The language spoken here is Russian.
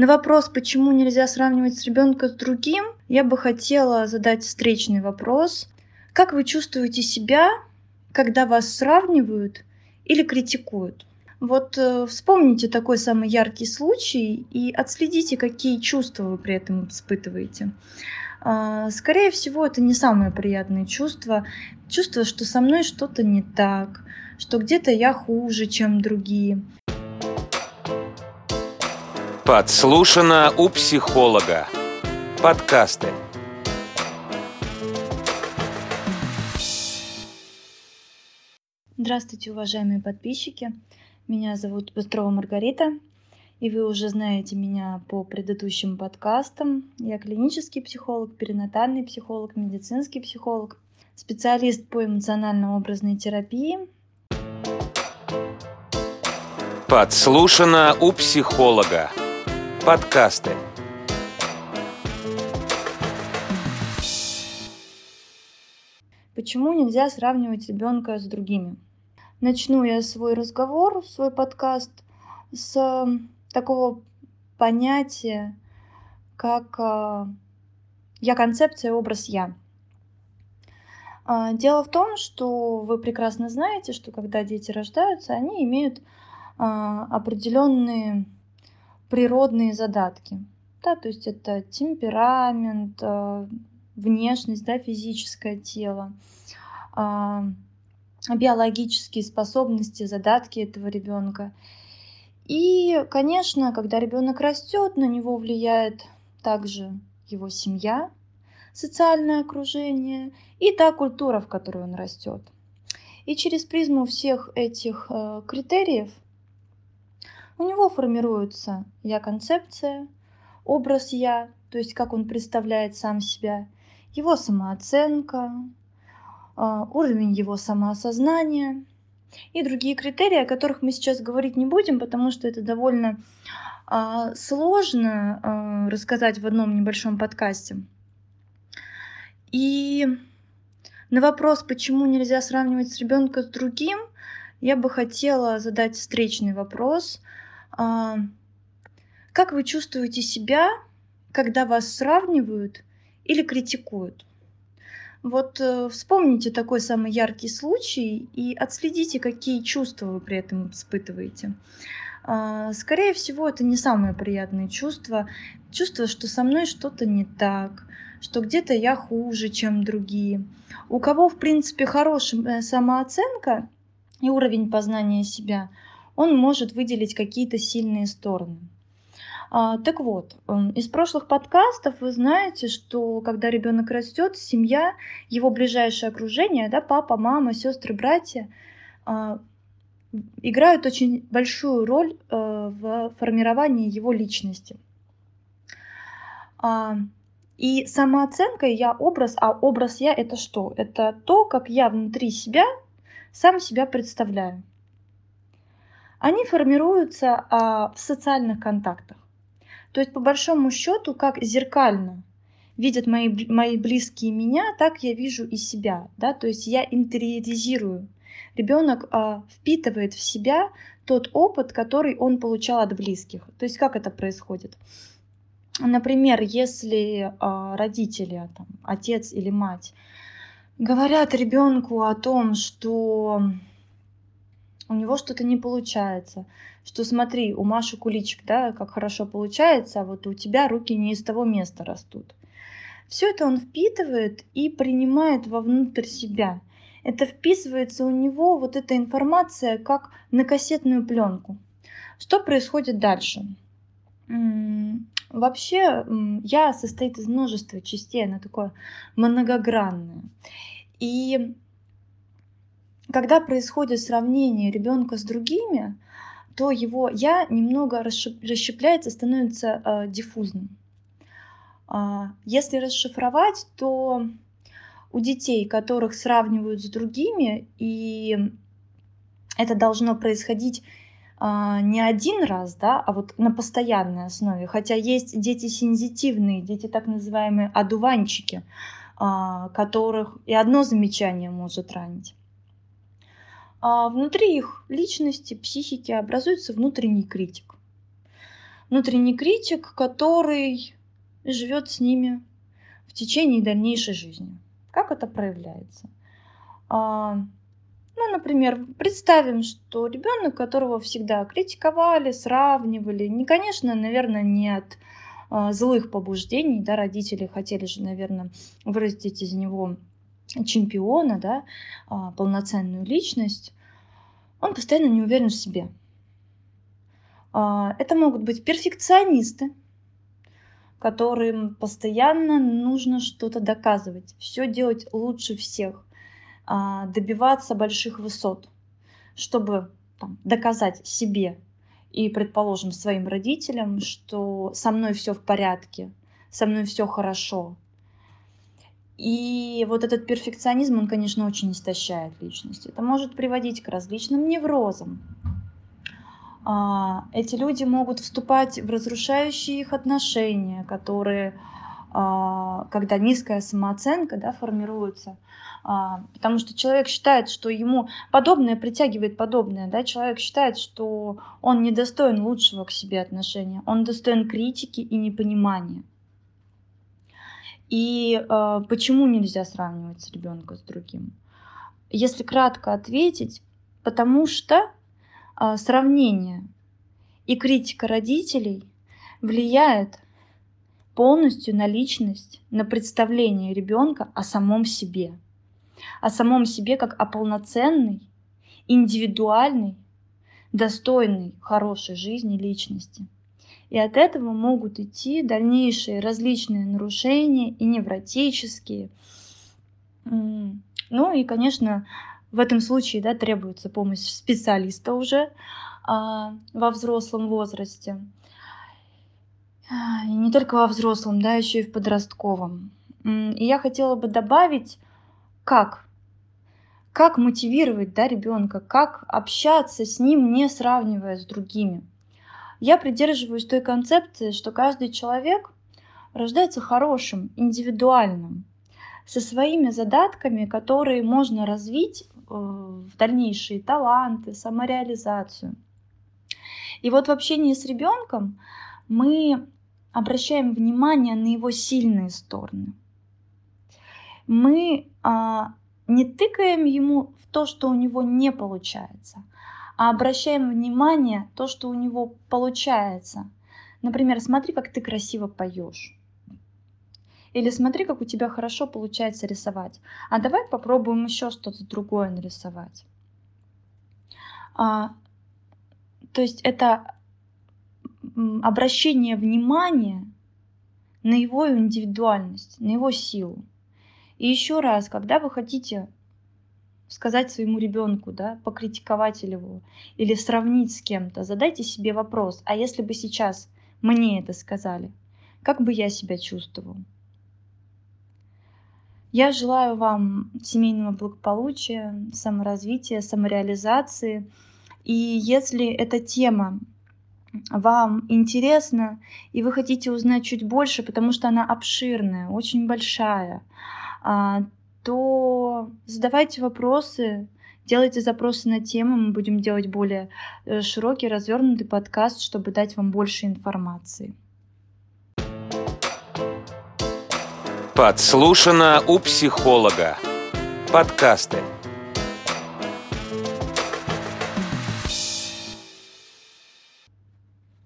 На вопрос, почему нельзя сравнивать ребенка с другим, я бы хотела задать встречный вопрос. Как вы чувствуете себя, когда вас сравнивают или критикуют? Вот э, вспомните такой самый яркий случай и отследите, какие чувства вы при этом испытываете. А, скорее всего, это не самое приятное чувство. Чувство, что со мной что-то не так, что где-то я хуже, чем другие. Подслушано у психолога. Подкасты. Здравствуйте, уважаемые подписчики. Меня зовут Быстрова Маргарита, и вы уже знаете меня по предыдущим подкастам. Я клинический психолог, перинатальный психолог, медицинский психолог, специалист по эмоционально-образной терапии. Подслушано у психолога. Подкасты. Почему нельзя сравнивать ребенка с другими? Начну я свой разговор, свой подкаст с такого понятия, как а, я концепция, образ я. А, дело в том, что вы прекрасно знаете, что когда дети рождаются, они имеют а, определенные природные задатки. Да, то есть это темперамент, э, внешность, да, физическое тело, а, биологические способности, задатки этого ребенка. И, конечно, когда ребенок растет, на него влияет также его семья, социальное окружение и та культура, в которой он растет. И через призму всех этих э, критериев у него формируется я-концепция, образ я, то есть как он представляет сам себя, его самооценка, а, уровень его самоосознания и другие критерии, о которых мы сейчас говорить не будем, потому что это довольно а, сложно а, рассказать в одном небольшом подкасте. И на вопрос, почему нельзя сравнивать с ребенка с другим, я бы хотела задать встречный вопрос. А, как вы чувствуете себя, когда вас сравнивают или критикуют? Вот э, вспомните такой самый яркий случай и отследите, какие чувства вы при этом испытываете. А, скорее всего, это не самое приятное чувство. Чувство, что со мной что-то не так, что где-то я хуже, чем другие. У кого, в принципе, хорошая самооценка и уровень познания себя – он может выделить какие-то сильные стороны. А, так вот, эм, из прошлых подкастов вы знаете, что когда ребенок растет, семья, его ближайшее окружение, да, папа, мама, сестры, братья, а, играют очень большую роль э, в формировании его личности. А, и самооценка, я образ, а образ я это что? Это то, как я внутри себя сам себя представляю они формируются а, в социальных контактах. То есть, по большому счету, как зеркально видят мои, мои близкие меня, так я вижу и себя. Да? То есть я интериоризирую. Ребенок а, впитывает в себя тот опыт, который он получал от близких. То есть как это происходит? Например, если а, родители, а, там, отец или мать, говорят ребенку о том, что у него что-то не получается. Что смотри, у Маши куличик, да, как хорошо получается, а вот у тебя руки не из того места растут. Все это он впитывает и принимает вовнутрь себя. Это вписывается у него, вот эта информация, как на кассетную пленку. Что происходит дальше? Вообще, я состоит из множества частей, она такое многогранная. И когда происходит сравнение ребенка с другими, то его я немного расщепляется, становится э, диффузным. Э, если расшифровать, то у детей, которых сравнивают с другими, и это должно происходить не один раз, да, а вот на постоянной основе. Хотя есть дети сензитивные, дети так называемые одуванчики, э, которых и одно замечание может ранить. А внутри их личности, психики образуется внутренний критик. внутренний критик, который живет с ними в течение дальнейшей жизни. Как это проявляется? Ну, например, представим, что ребенок, которого всегда критиковали, сравнивали, не, конечно, наверное, не от а, злых побуждений, да, родители хотели же, наверное, вырастить из него чемпиона, да, а, полноценную личность, он постоянно не уверен в себе. А, это могут быть перфекционисты, которым постоянно нужно что-то доказывать, все делать лучше всех, добиваться больших высот, чтобы там, доказать себе и, предположим, своим родителям, что со мной все в порядке, со мной все хорошо, и вот этот перфекционизм, он, конечно, очень истощает личность. Это может приводить к различным неврозам. А, эти люди могут вступать в разрушающие их отношения, которые, а, когда низкая самооценка да, формируется, а, потому что человек считает, что ему подобное притягивает подобное, да, человек считает, что он недостоин лучшего к себе отношения, он достоин критики и непонимания. И э, почему нельзя сравнивать ребенка с другим? Если кратко ответить, потому что э, сравнение и критика родителей влияет полностью на личность, на представление ребенка о самом себе, о самом себе как о полноценной, индивидуальной, достойной хорошей жизни личности. И от этого могут идти дальнейшие различные нарушения и невротические. Ну и, конечно, в этом случае да, требуется помощь специалиста уже а, во взрослом возрасте. Не только во взрослом, да, еще и в подростковом. И я хотела бы добавить, как как мотивировать да, ребенка, как общаться с ним, не сравнивая с другими. Я придерживаюсь той концепции, что каждый человек рождается хорошим, индивидуальным, со своими задатками, которые можно развить э, в дальнейшие таланты, самореализацию. И вот в общении с ребенком мы обращаем внимание на его сильные стороны. Мы а, не тыкаем ему в то, что у него не получается, а обращаем внимание то, что у него получается. Например, смотри, как ты красиво поешь. Или смотри, как у тебя хорошо получается рисовать. А давай попробуем еще что-то другое нарисовать. А, то есть это обращение внимания на его индивидуальность, на его силу. И еще раз, когда вы хотите сказать своему ребенку, да, покритиковать его или сравнить с кем-то, задайте себе вопрос, а если бы сейчас мне это сказали, как бы я себя чувствовал? Я желаю вам семейного благополучия, саморазвития, самореализации. И если эта тема вам интересна, и вы хотите узнать чуть больше, потому что она обширная, очень большая, а, то задавайте вопросы, делайте запросы на тему, мы будем делать более э, широкий, развернутый подкаст, чтобы дать вам больше информации. Подслушано у психолога. Подкасты.